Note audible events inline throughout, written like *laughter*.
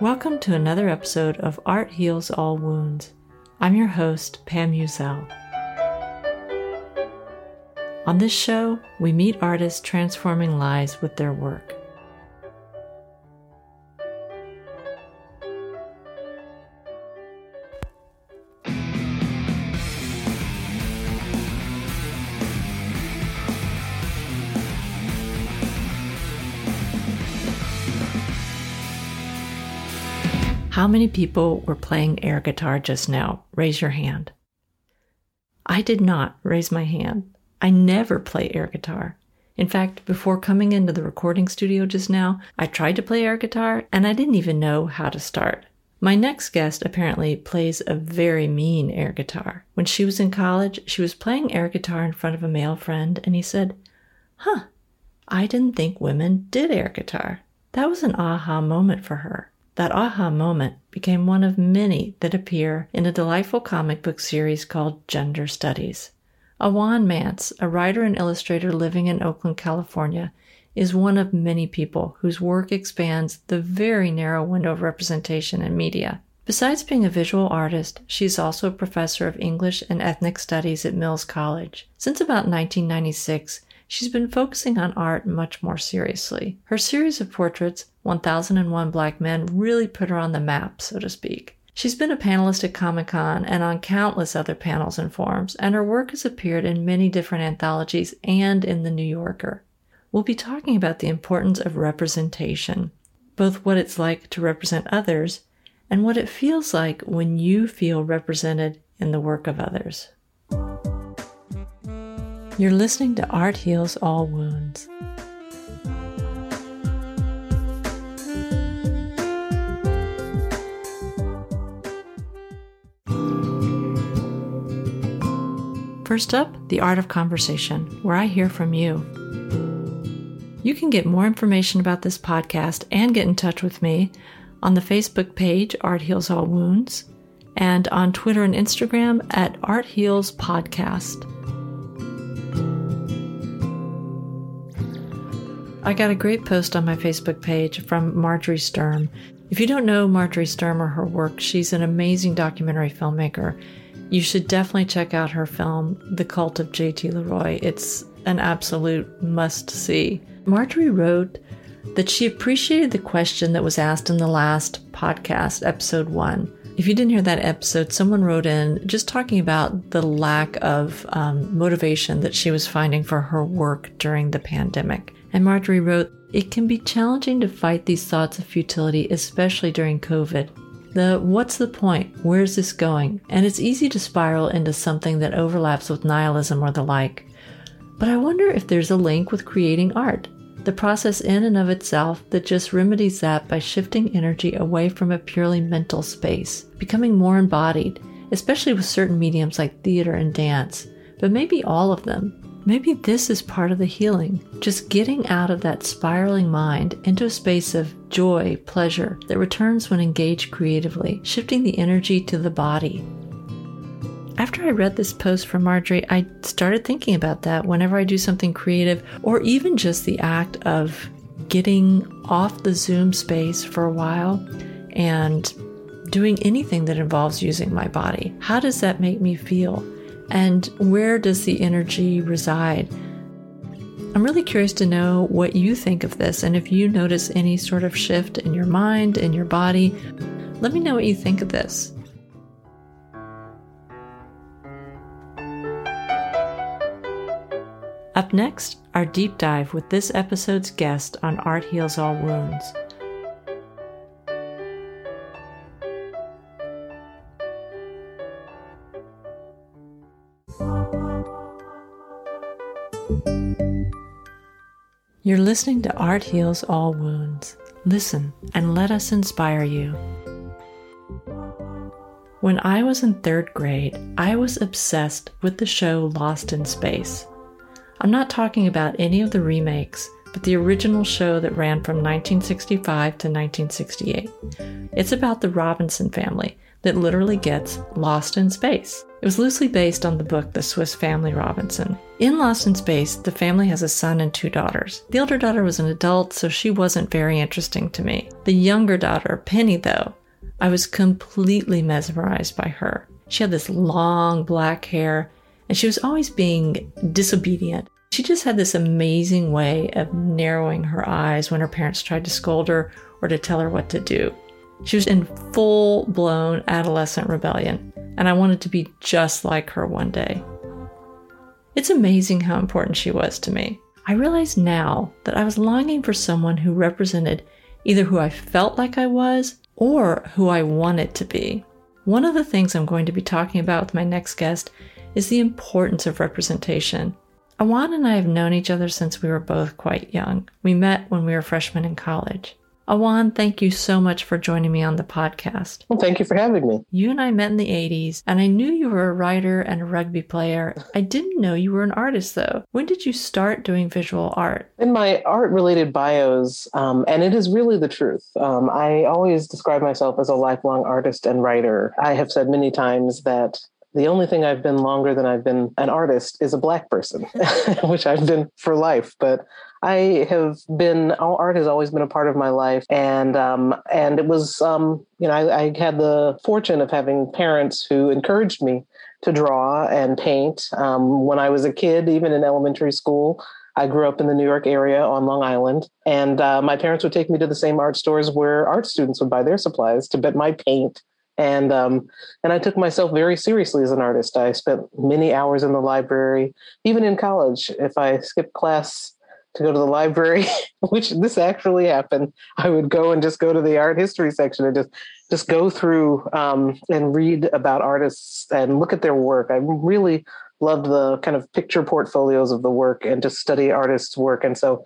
Welcome to another episode of Art Heals All Wounds. I'm your host, Pam Uzel. On this show, we meet artists transforming lives with their work. How many people were playing air guitar just now? Raise your hand. I did not raise my hand. I never play air guitar. In fact, before coming into the recording studio just now, I tried to play air guitar and I didn't even know how to start. My next guest apparently plays a very mean air guitar. When she was in college, she was playing air guitar in front of a male friend and he said, Huh, I didn't think women did air guitar. That was an aha moment for her. That aha moment became one of many that appear in a delightful comic book series called Gender Studies. Ajuan Mance, a writer and illustrator living in Oakland, California, is one of many people whose work expands the very narrow window of representation in media. Besides being a visual artist, she is also a professor of English and ethnic studies at Mills College. Since about 1996, she's been focusing on art much more seriously. Her series of portraits, 1001 Black Men, really put her on the map, so to speak. She's been a panelist at Comic Con and on countless other panels and forums, and her work has appeared in many different anthologies and in The New Yorker. We'll be talking about the importance of representation, both what it's like to represent others and what it feels like when you feel represented in the work of others. You're listening to Art Heals All Wounds. First up, The Art of Conversation, where I hear from you. You can get more information about this podcast and get in touch with me on the Facebook page Art Heals All Wounds and on Twitter and Instagram at Art Heals Podcast. I got a great post on my Facebook page from Marjorie Sturm. If you don't know Marjorie Sturm or her work, she's an amazing documentary filmmaker. You should definitely check out her film, The Cult of J.T. Leroy. It's an absolute must see. Marjorie wrote that she appreciated the question that was asked in the last podcast, episode one. If you didn't hear that episode, someone wrote in just talking about the lack of um, motivation that she was finding for her work during the pandemic. And Marjorie wrote, It can be challenging to fight these thoughts of futility, especially during COVID. The what's the point? Where's this going? And it's easy to spiral into something that overlaps with nihilism or the like. But I wonder if there's a link with creating art, the process in and of itself that just remedies that by shifting energy away from a purely mental space, becoming more embodied, especially with certain mediums like theater and dance, but maybe all of them. Maybe this is part of the healing, just getting out of that spiraling mind into a space of joy, pleasure that returns when engaged creatively, shifting the energy to the body. After I read this post from Marjorie, I started thinking about that whenever I do something creative, or even just the act of getting off the Zoom space for a while and doing anything that involves using my body. How does that make me feel? And where does the energy reside? I'm really curious to know what you think of this and if you notice any sort of shift in your mind, in your body. Let me know what you think of this. Up next, our deep dive with this episode's guest on Art Heals All Wounds. You're listening to Art Heals All Wounds. Listen and let us inspire you. When I was in third grade, I was obsessed with the show Lost in Space. I'm not talking about any of the remakes, but the original show that ran from 1965 to 1968. It's about the Robinson family, that literally gets lost in space. It was loosely based on the book The Swiss Family Robinson. In Lost in Space, the family has a son and two daughters. The older daughter was an adult, so she wasn't very interesting to me. The younger daughter, Penny, though, I was completely mesmerized by her. She had this long black hair, and she was always being disobedient. She just had this amazing way of narrowing her eyes when her parents tried to scold her or to tell her what to do. She was in full blown adolescent rebellion, and I wanted to be just like her one day. It's amazing how important she was to me. I realize now that I was longing for someone who represented either who I felt like I was or who I wanted to be. One of the things I'm going to be talking about with my next guest is the importance of representation. Ajuan and I have known each other since we were both quite young. We met when we were freshmen in college. Ajuan, thank you so much for joining me on the podcast. Well, thank you for having me. You and I met in the 80s, and I knew you were a writer and a rugby player. I didn't know you were an artist, though. When did you start doing visual art? In my art related bios, um, and it is really the truth, um, I always describe myself as a lifelong artist and writer. I have said many times that the only thing I've been longer than I've been an artist is a black person, *laughs* *laughs* which I've been for life. But I have been art has always been a part of my life, and um, and it was um, you know I, I, had the fortune of having parents who encouraged me to draw and paint. Um, when I was a kid, even in elementary school, I grew up in the New York area on Long Island, and uh, my parents would take me to the same art stores where art students would buy their supplies to bet my paint. And um, and I took myself very seriously as an artist. I spent many hours in the library, even in college. If I skipped class to go to the library, *laughs* which this actually happened. I would go and just go to the art history section and just just go through um, and read about artists and look at their work. I really loved the kind of picture portfolios of the work and just study artists' work. And so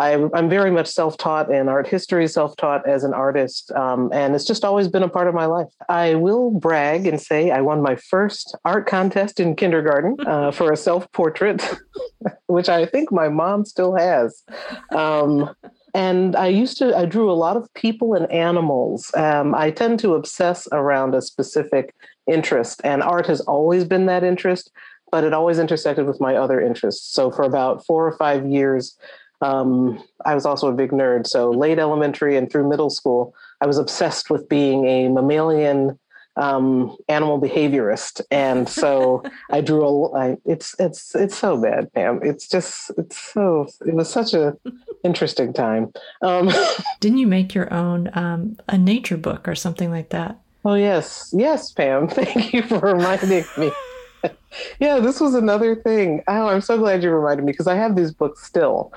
I, am very much self taught in art history, self taught as an artist, um, and it's just always been a part of my life. I will brag and say I won my first art contest in kindergarten *laughs* uh, for a self portrait, *laughs* which I think my mom still has. Um, and I used to, I drew a lot of people and animals. Um, I tend to obsess around a specific interest, and art has always been that interest but it always intersected with my other interests. So for about four or five years, um, I was also a big nerd. So late elementary and through middle school, I was obsessed with being a mammalian um, animal behaviorist, and so *laughs* I drew a. I, it's it's it's so bad, Pam. It's just it's so. It was such a interesting time. Um, *laughs* Didn't you make your own um, a nature book or something like that? Oh yes, yes, Pam. *laughs* Thank you for reminding me. yeah, this was another thing. Oh, I'm so glad you reminded me because I have these books still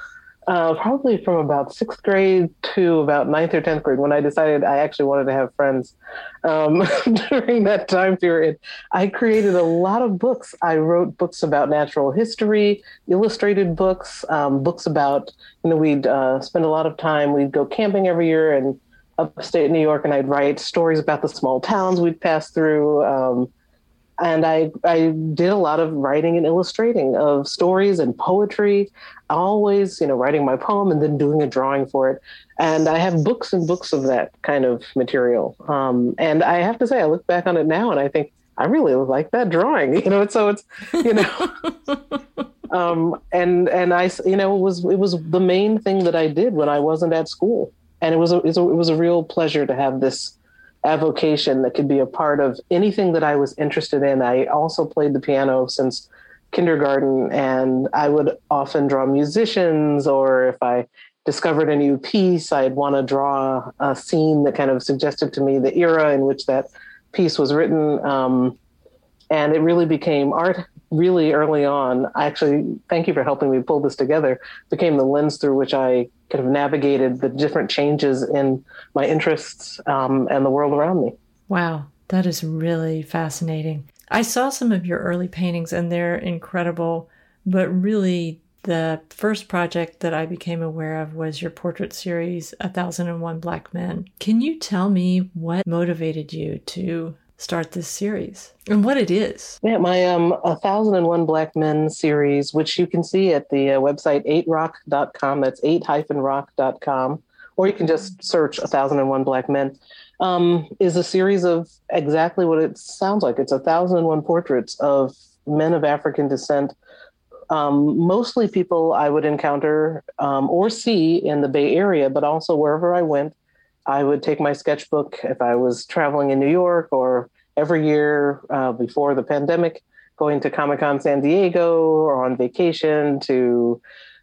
uh, probably from about sixth grade to about ninth or tenth grade when I decided I actually wanted to have friends. Um, *laughs* during that time period, I created a lot of books. I wrote books about natural history, illustrated books, um, books about you know we'd uh, spend a lot of time. We'd go camping every year in upstate New York, and I'd write stories about the small towns we'd pass through. Um, and I I did a lot of writing and illustrating of stories and poetry, always you know writing my poem and then doing a drawing for it. And I have books and books of that kind of material. Um, and I have to say, I look back on it now and I think I really like that drawing. *laughs* You know, so it's you know. *laughs* um, and and I you know it was it was the main thing that I did when I wasn't at school, and it was a, it was a, it was a real pleasure to have this avocation that could be a part of anything that I was interested in. I also played the piano since kindergarten, and I would often draw musicians, or if I discovered a new piece, I'd want to draw a scene that kind of suggested to me the era in which that piece was written. Um, and it really became art really early on. Actually, thank you for helping me pull this together, became the lens through which I kind of navigated the different changes in my interests um, and the world around me. Wow, that is really fascinating. I saw some of your early paintings and they're incredible, but really the first project that I became aware of was your portrait series, A Thousand and One Black Men. Can you tell me what motivated you to start this series and what it is. Yeah, my um, A Thousand and One Black Men series, which you can see at the uh, website 8rock.com. That's 8-rock.com. or you can just search A Thousand and One Black Men, um, is a series of exactly what it sounds like. It's a thousand and one portraits of men of African descent, um, mostly people I would encounter um, or see in the Bay Area, but also wherever I went. I would take my sketchbook if I was traveling in New York or every year uh, before the pandemic, going to Comic Con San Diego or on vacation to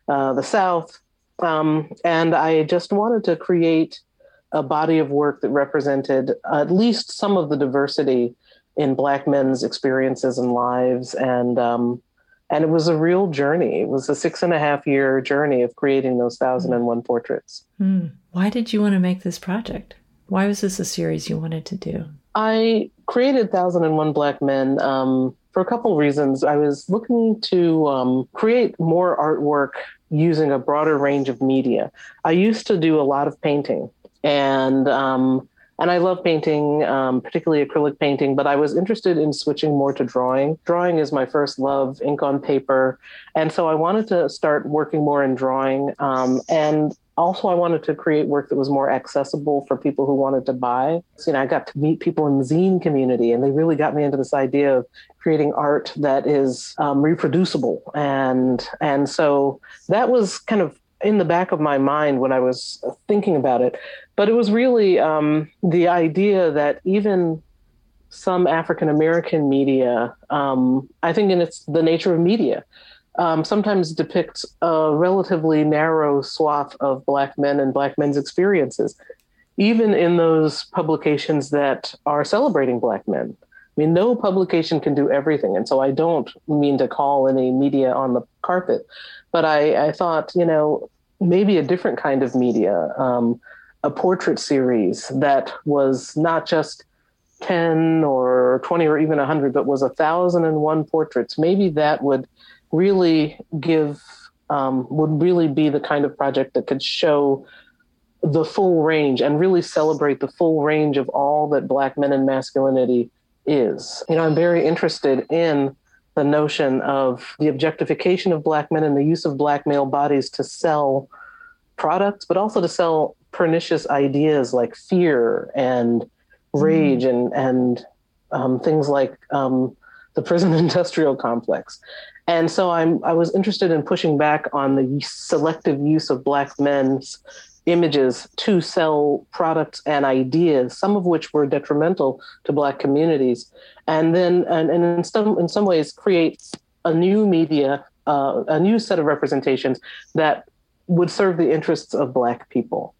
uh, the South. Um, and I just wanted to create a body of work that represented at least some of the diversity in Black men's experiences and lives. And um, and it was a real journey. It was a six and a half year journey of creating those thousand and one portraits. Mm. Why did you want to make this project? Why was this a series you wanted to do? I created Thousand and One Black Men um, for a couple of reasons. I was looking to um, create more artwork using a broader range of media. I used to do a lot of painting, and um, and I love painting, um, particularly acrylic painting, but I was interested in switching more to drawing. Drawing is my first love, ink on paper. And so I wanted to start working more in drawing. Um, and also, I wanted to create work that was more accessible for people who wanted to buy. So, you know, I got to meet people in the zine community, and they really got me into this idea of creating art that is um, reproducible. And and so that was kind of in the back of my mind when I was thinking about it. But it was really um, the idea that even some African American media, um, I think, in its the nature of media, um, sometimes depicts a relatively narrow swath of Black men and Black men's experiences, even in those publications that are celebrating Black men. I mean, no publication can do everything. And so I don't mean to call any media on the carpet, but I, I thought, you know, maybe a different kind of media, um, a portrait series that was not just 10 or 20 or even 100, but was a thousand and one portraits. Maybe that would really give, um, would really be the kind of project that could show the full range and really celebrate the full range of all that Black men and masculinity is. You know, I'm very interested in the notion of the objectification of black men and the use of black male bodies to sell products, but also to sell pernicious ideas like fear and rage mm. and and um, things like um, the prison *laughs* industrial complex. And so I'm I was interested in pushing back on the selective use of black men's images to sell products and ideas, some of which were detrimental to Black communities, and then and, and in some in some ways creates a new media, uh, a new set of representations that would serve the interests of Black people.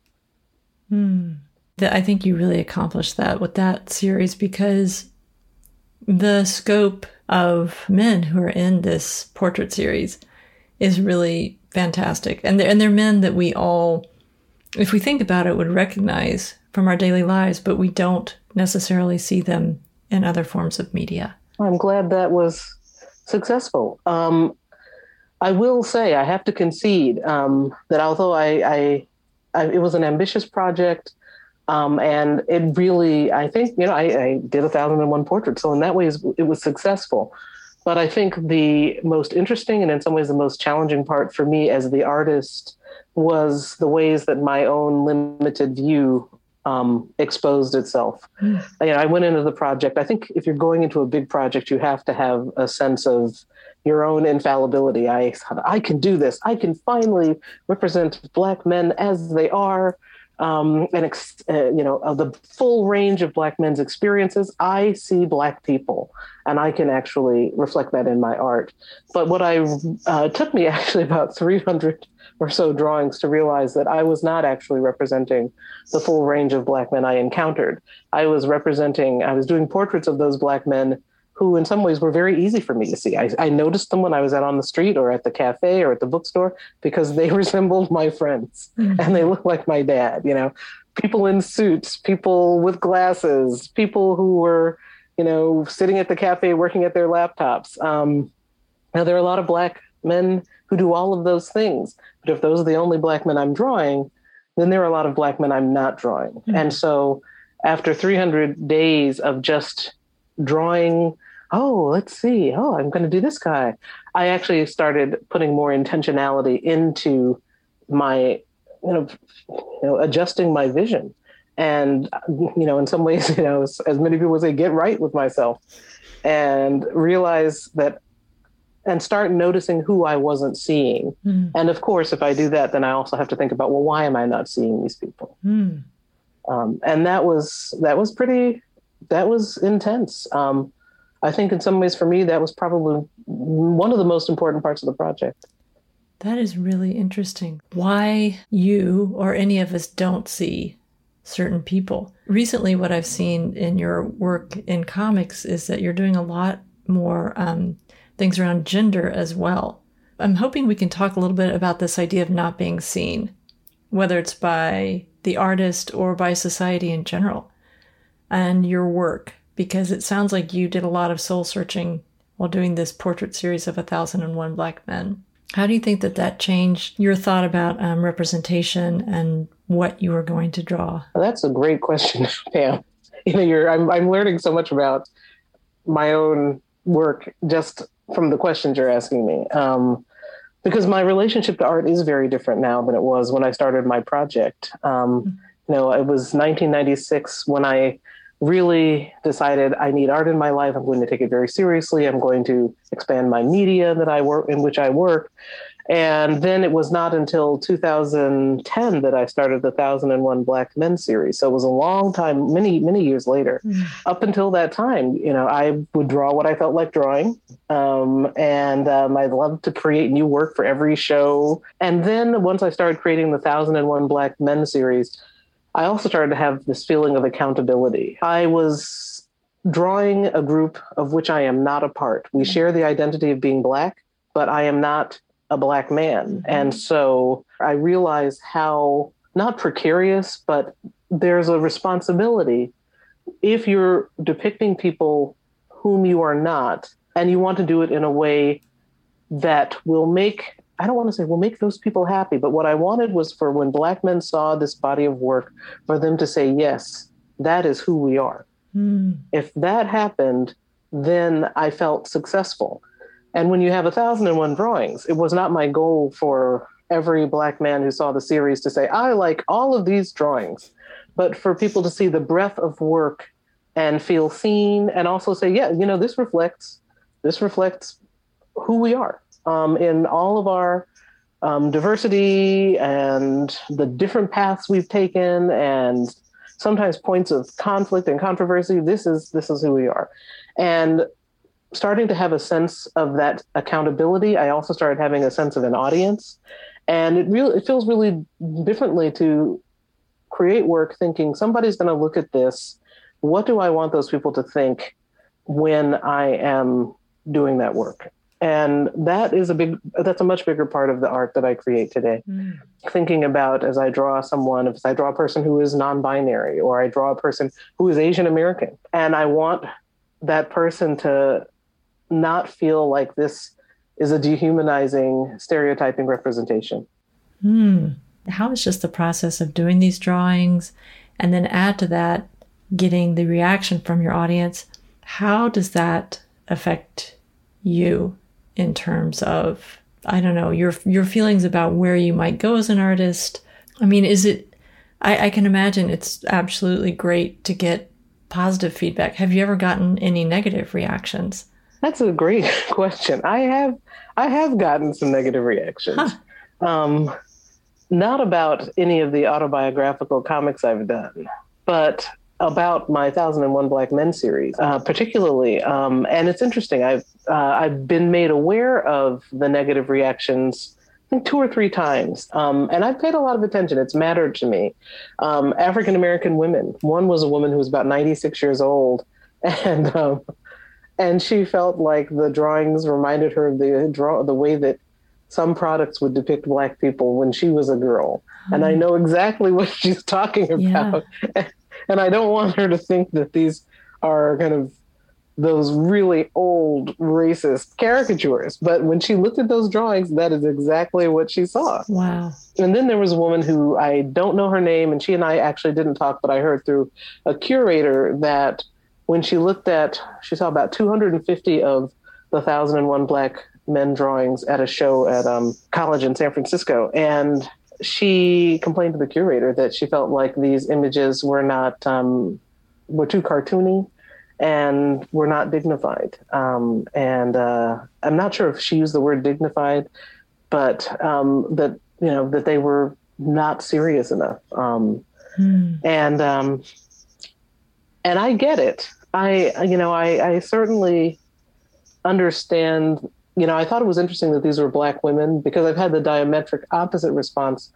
Hmm. I think you really accomplished that with that series because the scope of men who are in this portrait series is really fantastic, and they're, and they're men that we all if we think about it, would recognize from our daily lives, but we don't necessarily see them in other forms of media. I'm glad that was successful. Um, I will say, I have to concede um, that although I, I, I, it was an ambitious project, um, and it really, I think, you know, I, I did a thousand and one portraits, so in that way, it was successful. But I think the most interesting and in some ways the most challenging part for me as the artist was the ways that my own limited view um, exposed itself. Mm. You know, I went into the project. I think if you're going into a big project, you have to have a sense of your own infallibility. I I can do this. I can finally represent Black men as they are um, and ex, uh, you know of the full range of black men's experiences i see black people and i can actually reflect that in my art but what i uh, took me *laughs* actually about 300 or so drawings to realize that i was not actually representing the full range of black men i encountered i was representing i was doing portraits of those black men who in some ways were very easy for me to see. I, I, noticed them when I was out on the street or at the cafe or at the bookstore because they *laughs* resembled my friends mm-hmm. and they looked like my dad, you know, people in suits, people with glasses, people who were, you know, sitting at the cafe working at their laptops. Um, now there are a lot of black men who do all of those things, but if those are the only black men I'm drawing, then there are a lot of black men I'm not drawing. Mm-hmm. And so after 300 days of just drawing oh, let's see, oh, I'm going to do this guy. I actually started putting more intentionality into my you know, you know, adjusting my vision. And, you know, in some ways, *laughs* you know, as, as many people say, get right with myself and realize that and start noticing who I wasn't seeing. Mm. And of course, if I do that, then I also have to think about, well, why am I not seeing these people? Mm. Um, and that was that was pretty that was intense. Um, I think in some ways for me that was probably one of the most important parts of the project. That is really interesting. Why you or any of us don't see certain people. Recently, what I've seen in your work in comics is that you're doing a lot more um, things around gender as well. I'm hoping we can talk a little bit about this idea of not being seen, whether it's by the artist or by society in general, and your work, because it sounds like you did a lot of soul searching while doing this portrait series of A Thousand and One Black Men. How do you think that that changed your thought about um, representation and what you were going to draw? Well, that's a great question, *laughs* Pam. You know, you're I'm I'm learning so much about my own work just from the questions you're asking me. Um, because my relationship to art is very different now than it was when I started my project. Um, mm-hmm. You know, it was 1996 when I really decided I need art in my life. I'm going to take it very seriously. I'm going to expand my media that I work in which I work. And then it was not until 2010 that I started the 1001 Black Men series. So it was a long time, many, many years later. Mm. Up until that time, you know, I would draw what I felt like drawing. Um, and um, I loved to create new work for every show. And then once I started creating the 1001 Black Men series, I also started to have this feeling of accountability. I was drawing a group of which I am not a part. We mm. share the identity of being Black, but I am not a black man. Mm-hmm. And so I realize how not precarious, but there's a responsibility if you're depicting people whom you are not, and you want to do it in a way that will make I don't want to say will make those people happy, but what I wanted was for when black men saw this body of work, for them to say, yes, that is who we are. Mm. If that happened, then I felt successful. And when you have a thousand and one drawings, it was not my goal for every black man who saw the series to say, I like all of these drawings, but for people to see the breadth of work and feel seen and also say, yeah, you know, this reflects this reflects who we are um, in all of our um, diversity and the different paths we've taken and sometimes points of conflict and controversy. This is this is who we are. And starting to have a sense of that accountability, I also started having a sense of an audience. And it really it feels really differently to create work thinking somebody's going to look at this. What do I want those people to think when I am doing that work? And that is a big that's a much bigger part of the art that I create today. Mm. Thinking about as I draw someone, if I draw a person who is non-binary or I draw a person who is Asian American and I want that person to not feel like this is a dehumanizing, stereotyping representation. Hmm. How is just the process of doing these drawings and then add to that getting the reaction from your audience? How does that affect you in terms of I don't know your your feelings about where you might go as an artist? I mean, is it? I, I can imagine it's absolutely great to get positive feedback. Have you ever gotten any negative reactions? That's a great *laughs* question. I have I have gotten some negative reactions. Huh. Um, not about any of the autobiographical comics I've done, but about my Thousand and One Black Men series, uh, particularly. Um, and it's interesting. I've uh, I've been made aware of the negative reactions. I think two or three times, um, and I've paid a lot of attention. It's mattered to me. Um, African American women. One was a woman who was about ninety six years old, *laughs* and um, and she felt like the drawings reminded her of the draw the way that some products would depict black people when she was a girl mm. and i hmm. know exactly *laughs* what she's talking about yeah. *laughs* and i don't want her to think that these are kind of those really old racist caricatures. But when she looked at those drawings that is exactly what she saw. Wow. And then there was a woman who i don't know her name and she and i actually didn't talk but i heard through a curator that when she looked at, she saw about 250 of the 1001 Black Men drawings at a show at um, college in San Francisco. And she complained to the curator that she felt like these images were not um, were too cartoony and were not dignified. Um, and uh, I'm not sure if she used the word dignified, but um, that you know that they were not serious enough. Um, hmm. And um, and I get it. I you know I, I certainly understand you know, I thought it was interesting that these were black women because I've had the diametric opposite response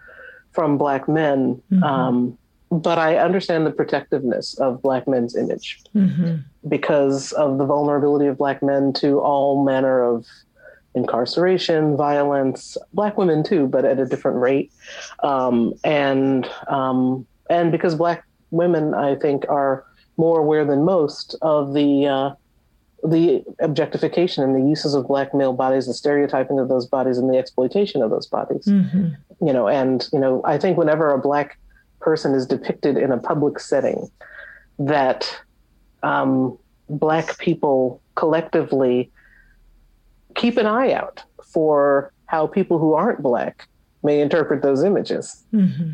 from black men. Mm-hmm. Um, but I understand the protectiveness of black men's image mm-hmm. because of the vulnerability of black men to all manner of incarceration, violence, black women too, but at a different rate. Um, and um, and because black women, I think, are more aware than most of the uh, the objectification and the uses of black male bodies, the stereotyping of those bodies, and the exploitation of those bodies. Mm-hmm. You know, and you know, I think whenever a black person is depicted in a public setting, that um, black people collectively keep an eye out for how people who aren't black may interpret those images. Mm-hmm.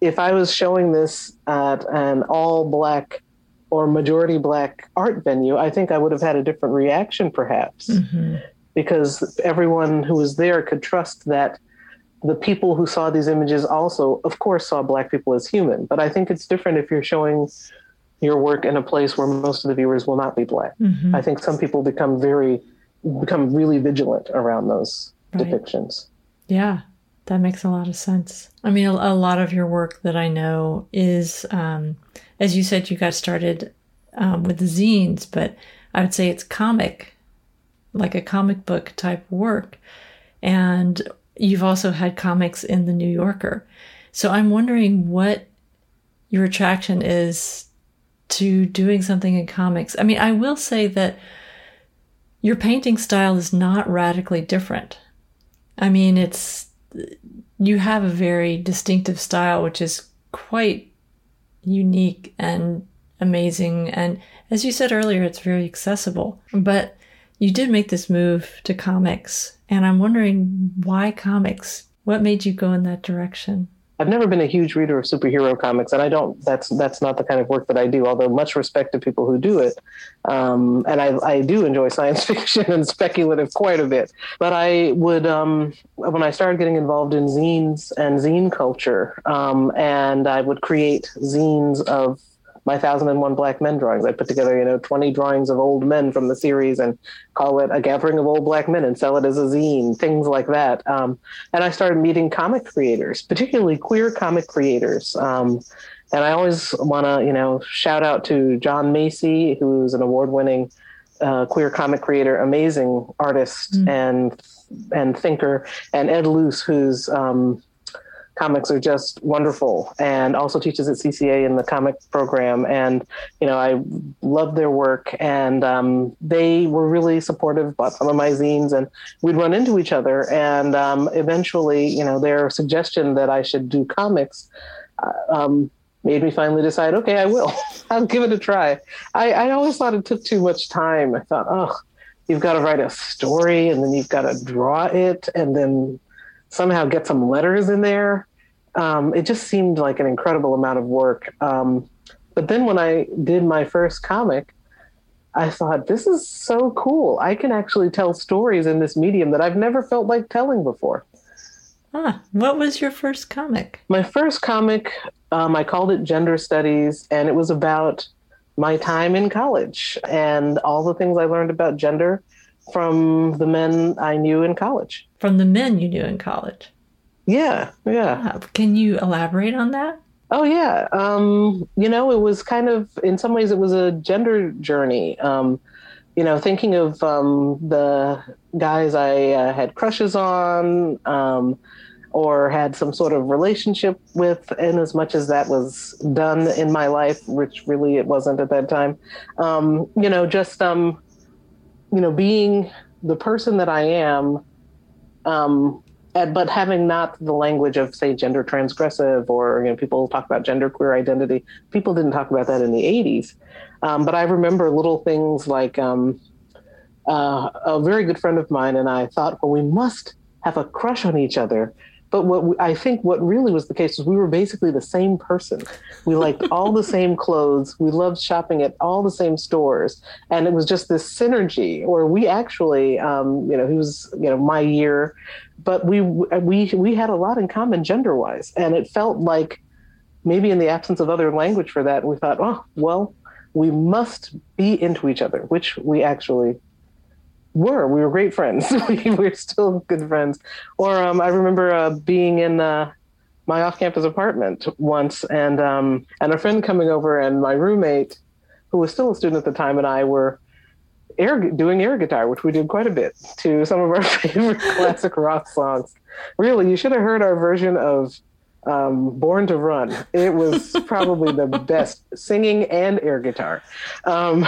If I was showing this at an all black or majority black art venue, I think I would have had a different reaction perhaps. Mm-hmm. Because everyone who was there could trust that the people who saw these images also, of course, saw black people as human. But I think it's different if you're showing your work in a place where most of the viewers will not be black. Mm-hmm. I think some people become very, become really vigilant around those right. depictions. Yeah, that makes a lot of sense. I mean, a, a lot of your work that I know is um, as you said, you got started um, with zines, but I would say it's comic, like a comic book type work. And you've also had comics in the New Yorker. So I'm wondering what your attraction is to doing something in comics. I mean, I will say that your painting style is not radically different. I mean, it's you have a very distinctive style, which is quite unique and amazing. And as you said earlier, it's very accessible. But you did make this move to comics. And I'm wondering why comics? What made you go in that direction? I've never been a huge reader of superhero comics, and I don't. That's that's not the kind of work that I do. Although much respect to people who do it, um, and I, I do enjoy *laughs* science fiction and speculative quite a bit. But I would um, when I started getting involved in zines and zine culture, um, and I would create zines of my thousand and one black men drawings. I put together, you know, 20 drawings of old men from the series and call it a gathering of old black men and sell it as a zine, things like that. Um, and I started meeting comic creators, particularly queer comic creators. Um, and I always want to, you know, shout out to Jon Macy, who's an award-winning uh, queer comic creator, amazing artist mm. and and thinker, and Ed Luce, who's um, comics are just wonderful and also teaches at CCA in the comic program. And, you know, I love their work and um, they were really supportive, bought some of my zines and we'd run into each other. And um, eventually, you know, their suggestion that I should do comics uh, um, made me finally decide, okay, I will. *laughs* I'll give it a try. I, I always thought it took too much time. I thought, oh, you've got to write a story and then you've got to draw it and then somehow get some letters in there um, it just seemed like an incredible amount of work. Um, but then when I did my first comic, I thought, this is so cool. I can actually tell stories in this medium that I've never felt like telling before. Ah, what was your first comic? My first comic, um, I called it Gender Studies, and it was about my time in college and all the things I learned about gender from the men I knew in college. From the men you knew in college? Yeah, yeah. Can you elaborate on that? Oh yeah. Um, you know, it was kind of in some ways it was a gender journey. Um, you know, thinking of um, the guys I uh, had crushes on, um, or had some sort of relationship with, and as much as that was done in my life, which really it wasn't at that time. Um, you know, just um, you know, being the person that I am, um, but having not the language of say gender transgressive or you know people talk about gender queer identity people didn't talk about that in the 80s um, but i remember little things like um, uh, a very good friend of mine and i thought well we must have a crush on each other But what we, I think what really was the case was we were basically the same person. We liked *laughs* all the same clothes. We loved shopping at all the same stores, and it was just this synergy. Or we actually, um, you know, he was, you know, my year, but we we we had a lot in common gender wise, and it felt like maybe in the absence of other language for that, we thought, oh well, we must be into each other, which we actually were. We were great friends. *laughs* we were still good friends. Or um, I remember uh, being in uh, my off-campus apartment once, and um, and a friend coming over, and my roommate, who was still a student at the time, and I were air doing air guitar, which we did quite a bit to some of our *laughs* favorite *laughs* classic rock songs. Really, you should have heard our version of um, Born to Run. It was *laughs* probably the best singing and air guitar. Um,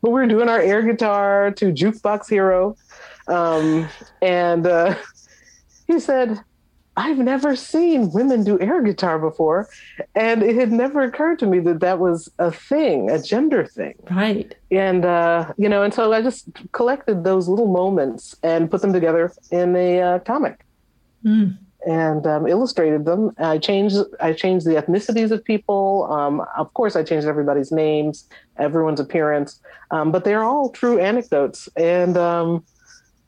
but we were doing our air guitar to Jukebox Hero. Um, and uh, he said, I've never seen women do air guitar before. And it had never occurred to me that that was a thing, a gender thing. Right. And, uh, you know, and so I just collected those little moments and put them together in a uh, comic. Mm and um, illustrated them. I changed I changed the ethnicities of people. Um, of course, I changed everybody's names, everyone's appearance, um, but they're all true anecdotes. And um,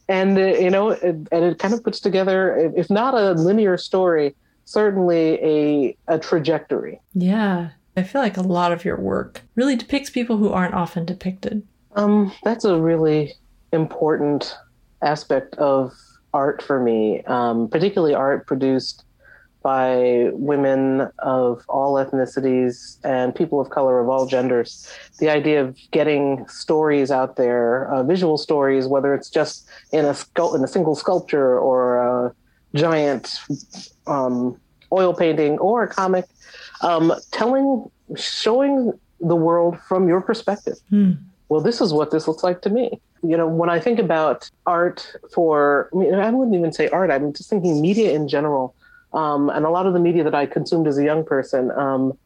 and uh, you know, it, and it kind of puts together, if not a linear story, certainly a a trajectory. Yeah, I feel like a lot of your work really depicts people who aren't often depicted. Um, that's a really important aspect of art for me, um, particularly art produced by women of all ethnicities and people of color of all genders. The idea of getting stories out there, uh, visual stories, whether it's just in a sculpt- in a single sculpture or a giant um, oil painting or a comic, um, telling, showing the world from your perspective. Hmm. Well, this is what this looks like to me you know, when I think about art for, I, mean, I wouldn't even say art, I'm just thinking media in general. Um, and a lot of the media that I consumed as a young person, um,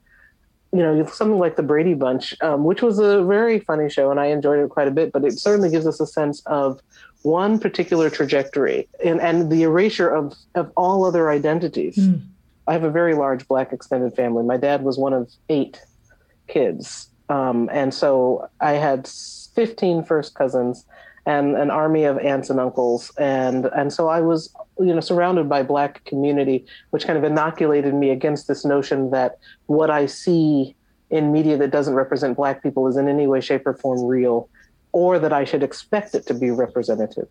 you know, something like the Brady Bunch, um, which was a very funny show and I enjoyed it quite a bit, but it certainly gives us a sense of one particular trajectory and, and the erasure of, of all other identities. Mm. I have a very large black extended family. My dad was one of eight kids. Um, and so I had 15 first cousins and an army of aunts and uncles. And and so I was you know surrounded by black community which kind of inoculated me against this notion that what I see in media that doesn't represent black people is in any way shape or form real or that I should expect it to be representative.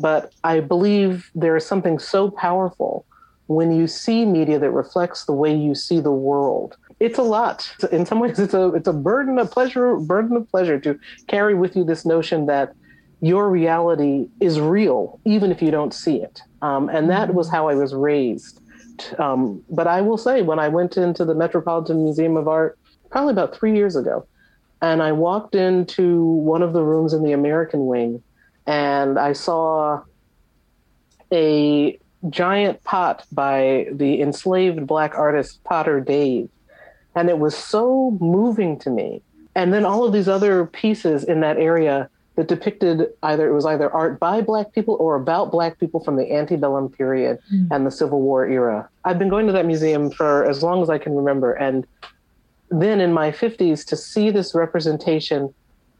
But I believe there is something so powerful when you see media that reflects the way you see the world. It's a lot. In some ways, it's a it's a burden of pleasure, burden of pleasure to carry with you this notion that your reality is real, even if you don't see it. Um, and that was how I was raised. Um, but I will say, when I went into the Metropolitan Museum of Art, probably about three years ago, and I walked into one of the rooms in the American wing, and I saw a giant pot by the enslaved black artist Potter Dave and it was so moving to me. And then all of these other pieces in that area that depicted either it was either art by black people or about black people from the antebellum period mm. and the Civil War era. I've been going to that museum for as long as I can remember. And then in my 50s to see this representation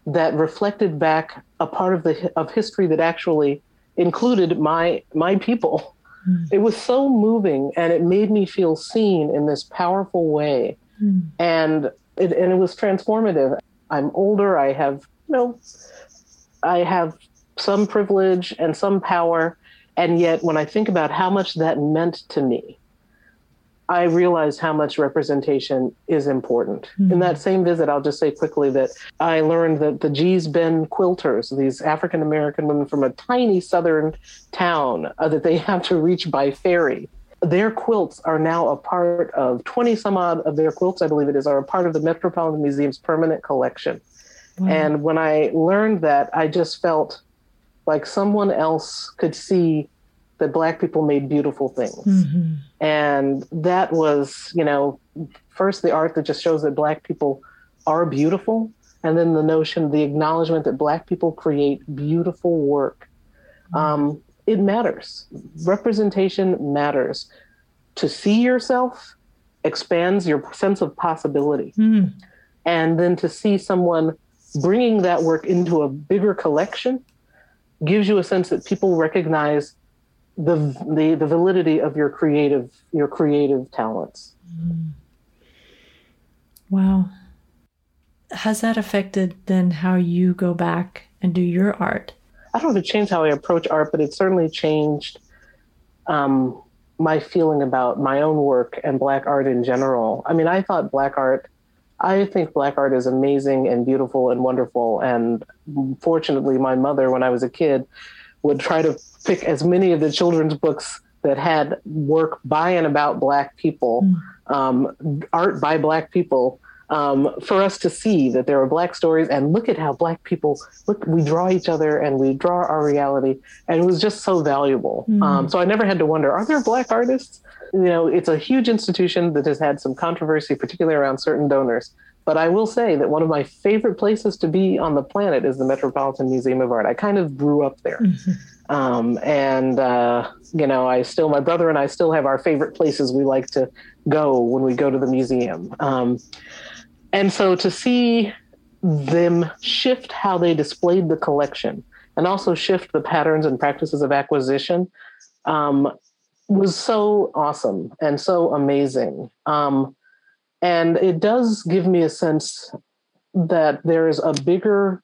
that reflected back a part of the of history that actually included my my people. Mm. It was so moving and it made me feel seen in this powerful way Mm. And it, and it was transformative. I'm older. I have you know, I have some privilege and some power, and yet when I think about how much that meant to me, I realized how much representation is important. Mm-hmm. In that same visit, I'll just say quickly that I learned that the Gee's Bend quilters, these African American women from a tiny southern town uh, that they *laughs* have to reach by ferry, their quilts are now a part of 20 some odd of their quilts, I believe it is, are a part of the Metropolitan Museum's permanent collection. Wow. And when I learned that, I just felt like someone else could see that Black people made beautiful things. Mm-hmm. And that was, you know, first the art that just shows that Black people are beautiful, and then the notion, the acknowledgement that Black people create beautiful work. Mm-hmm. Um, it matters. Representation matters. to see yourself expands your sense of possibility. Mm. And then to see someone bringing that work into a bigger collection gives you a sense that people recognize the the, the validity of your creative your creative talents. Wow. Has that affected then how you go back and do your art? I don't know if it changed how I approach art, but it certainly changed um, my feeling about my own work and black art in general. I mean, I thought black art, I think black art is amazing and beautiful and wonderful. And fortunately, my mother, when I was a kid, would try to pick as many of the children's books that had work by and about black people, mm. um, art by black people, um, for us to see that there are black stories and look at how black people look we draw each other and we draw our reality and it was just so valuable mm um, so i never had to wonder are there black artists you know it's a huge institution that has had some controversy particularly around certain donors but i will say that one of my favorite places to be on the planet is the metropolitan museum of art i kind of grew up there mm-hmm. Um, and uh, you know, I still, my brother and I still have our favorite places we like to go when we go to the museum. Um, and so to see them shift how they displayed the collection and also shift the patterns and practices of acquisition um, was so awesome and so amazing. Um, and it does give me a sense that there's a bigger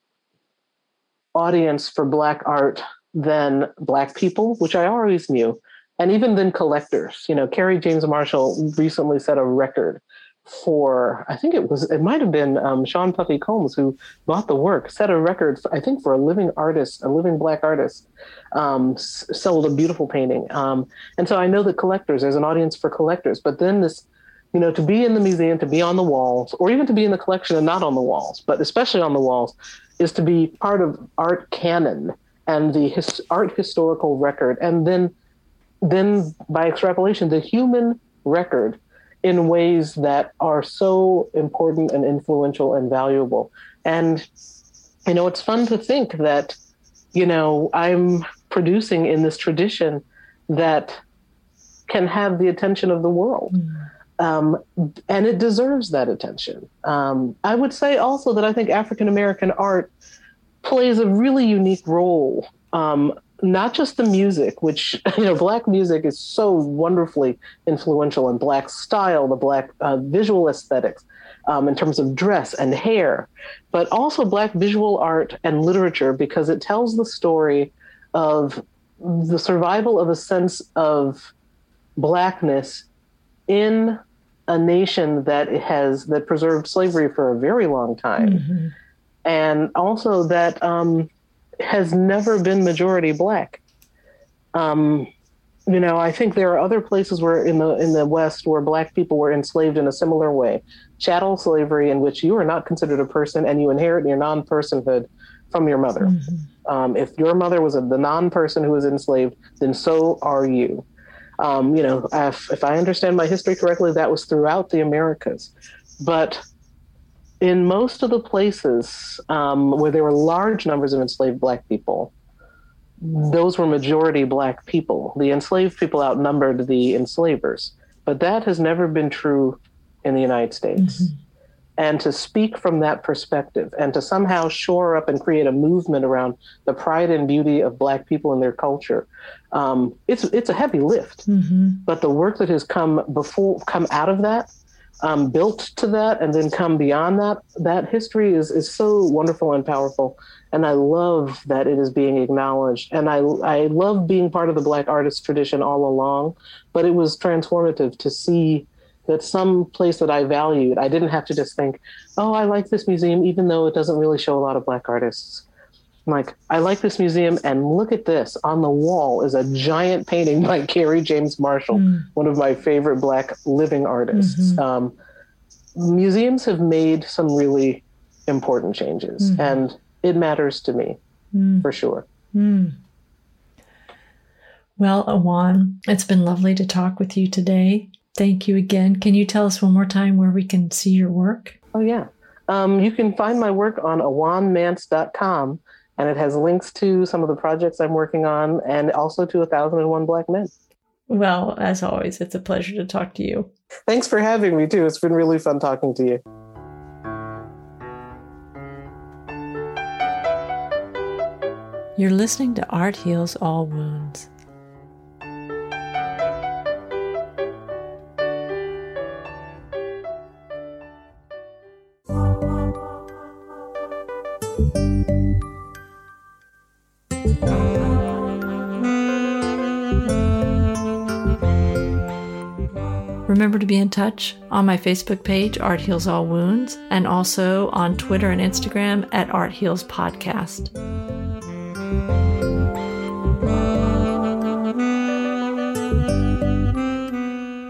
audience for Black art than Black people, which I always knew, and even than collectors. You know, Kerry James Marshall recently set a record for I think it was it might have been um, Sean Puffy Combs who bought the work, set a record for, I think for a living artist, a living black artist, um, sold a beautiful painting. Um, and so I know that collectors, there's an audience for collectors, but then this, you know, to be in the museum, to be on the walls, or even to be in the collection and not on the walls, but especially on the walls, is to be part of art canon and the his, art historical record, and then then by extrapolation, the human record in ways that are so important and influential and valuable. And, you know, it's fun to think that, you know, I'm producing in this tradition that can have the attention of the world. Mm. Um, and it deserves that attention. Um, I would say also that I think African American art plays a really unique role um, not just the music, which *laughs* you know, black music is so wonderfully influential in black style, the black uh, visual aesthetics, um, in terms of dress and hair, but also black visual art and literature because it tells the story of the survival of a sense of blackness in a nation that has that preserved slavery for a very long time, mm-hmm. and also that. Um, has never been majority black. Um, you know, I think there are other places where in the in the West where black people were enslaved in a similar way. Chattel slavery, in which you are not considered a person and you inherit your non-personhood from your mother. Mm-hmm. Um, if your mother was a, the non-person who was enslaved, then so are you. Um, you know, if, if I understand my history correctly, that was throughout the Americas. But in most of the places um, where there were large numbers of enslaved black people, those were majority black people. The enslaved people outnumbered the enslavers. But that has never been true in the United States. Mm-hmm. And to speak from that perspective and to somehow shore up and create a movement around the pride and beauty of black people and their culture, um, it's it's a heavy lift. Mm-hmm. But the work that has come before come out of that um, built to that and then come beyond that. That history is is so wonderful and powerful. And i love that it is being acknowledged. And i i love being part of the black artist tradition all along but it was transformative to see that some place that i valued i didn't have to just think oh i like this museum even though it doesn't really show a lot of black artists I'm like, I like this museum, and look at this. On the wall is a giant painting by *laughs* Kerry James Marshall, mm. one of my favorite Black living artists. Mm-hmm. Um, museums have made some really important changes, mm-hmm. and it matters to me mm. for sure. Mm. Well, Ajuan, it's been lovely to talk with you today. Thank you again. Can you tell us one more time where we can see your work? Oh, yeah. Um, you can find my work on ajuanmance.com and it has links to some of the projects I'm working on and also to A Thousand and One Black Men. Well, as always, it's a pleasure to talk to you. Thanks for having me, too. It's been really fun talking to you. You're listening to Art Heals All Wounds. Remember to be in touch on my Facebook page, Art Heals All Wounds, and also on Twitter and Instagram at Art Heals Podcast.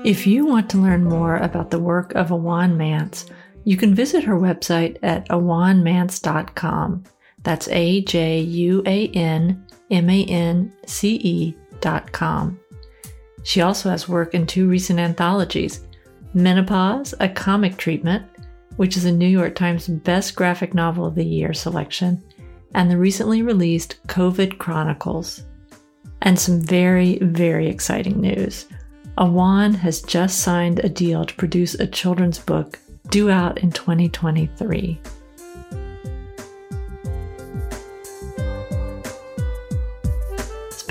If you want to learn more about the work of Ajuan Mance, you can visit her website at ajuanmance.com. That's A J U A N M A N C E dot com. She also has work in two recent anthologies Menopause, a comic treatment, which is a New York Times Best Graphic Novel of the Year selection, and the recently released COVID Chronicles. And some very, very exciting news. Ajuan has just signed a deal to produce a children's book due out in 2023.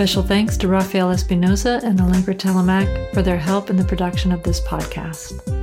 Special thanks to Rafael Espinoza and Allegra Telemac for their help in the production of this podcast.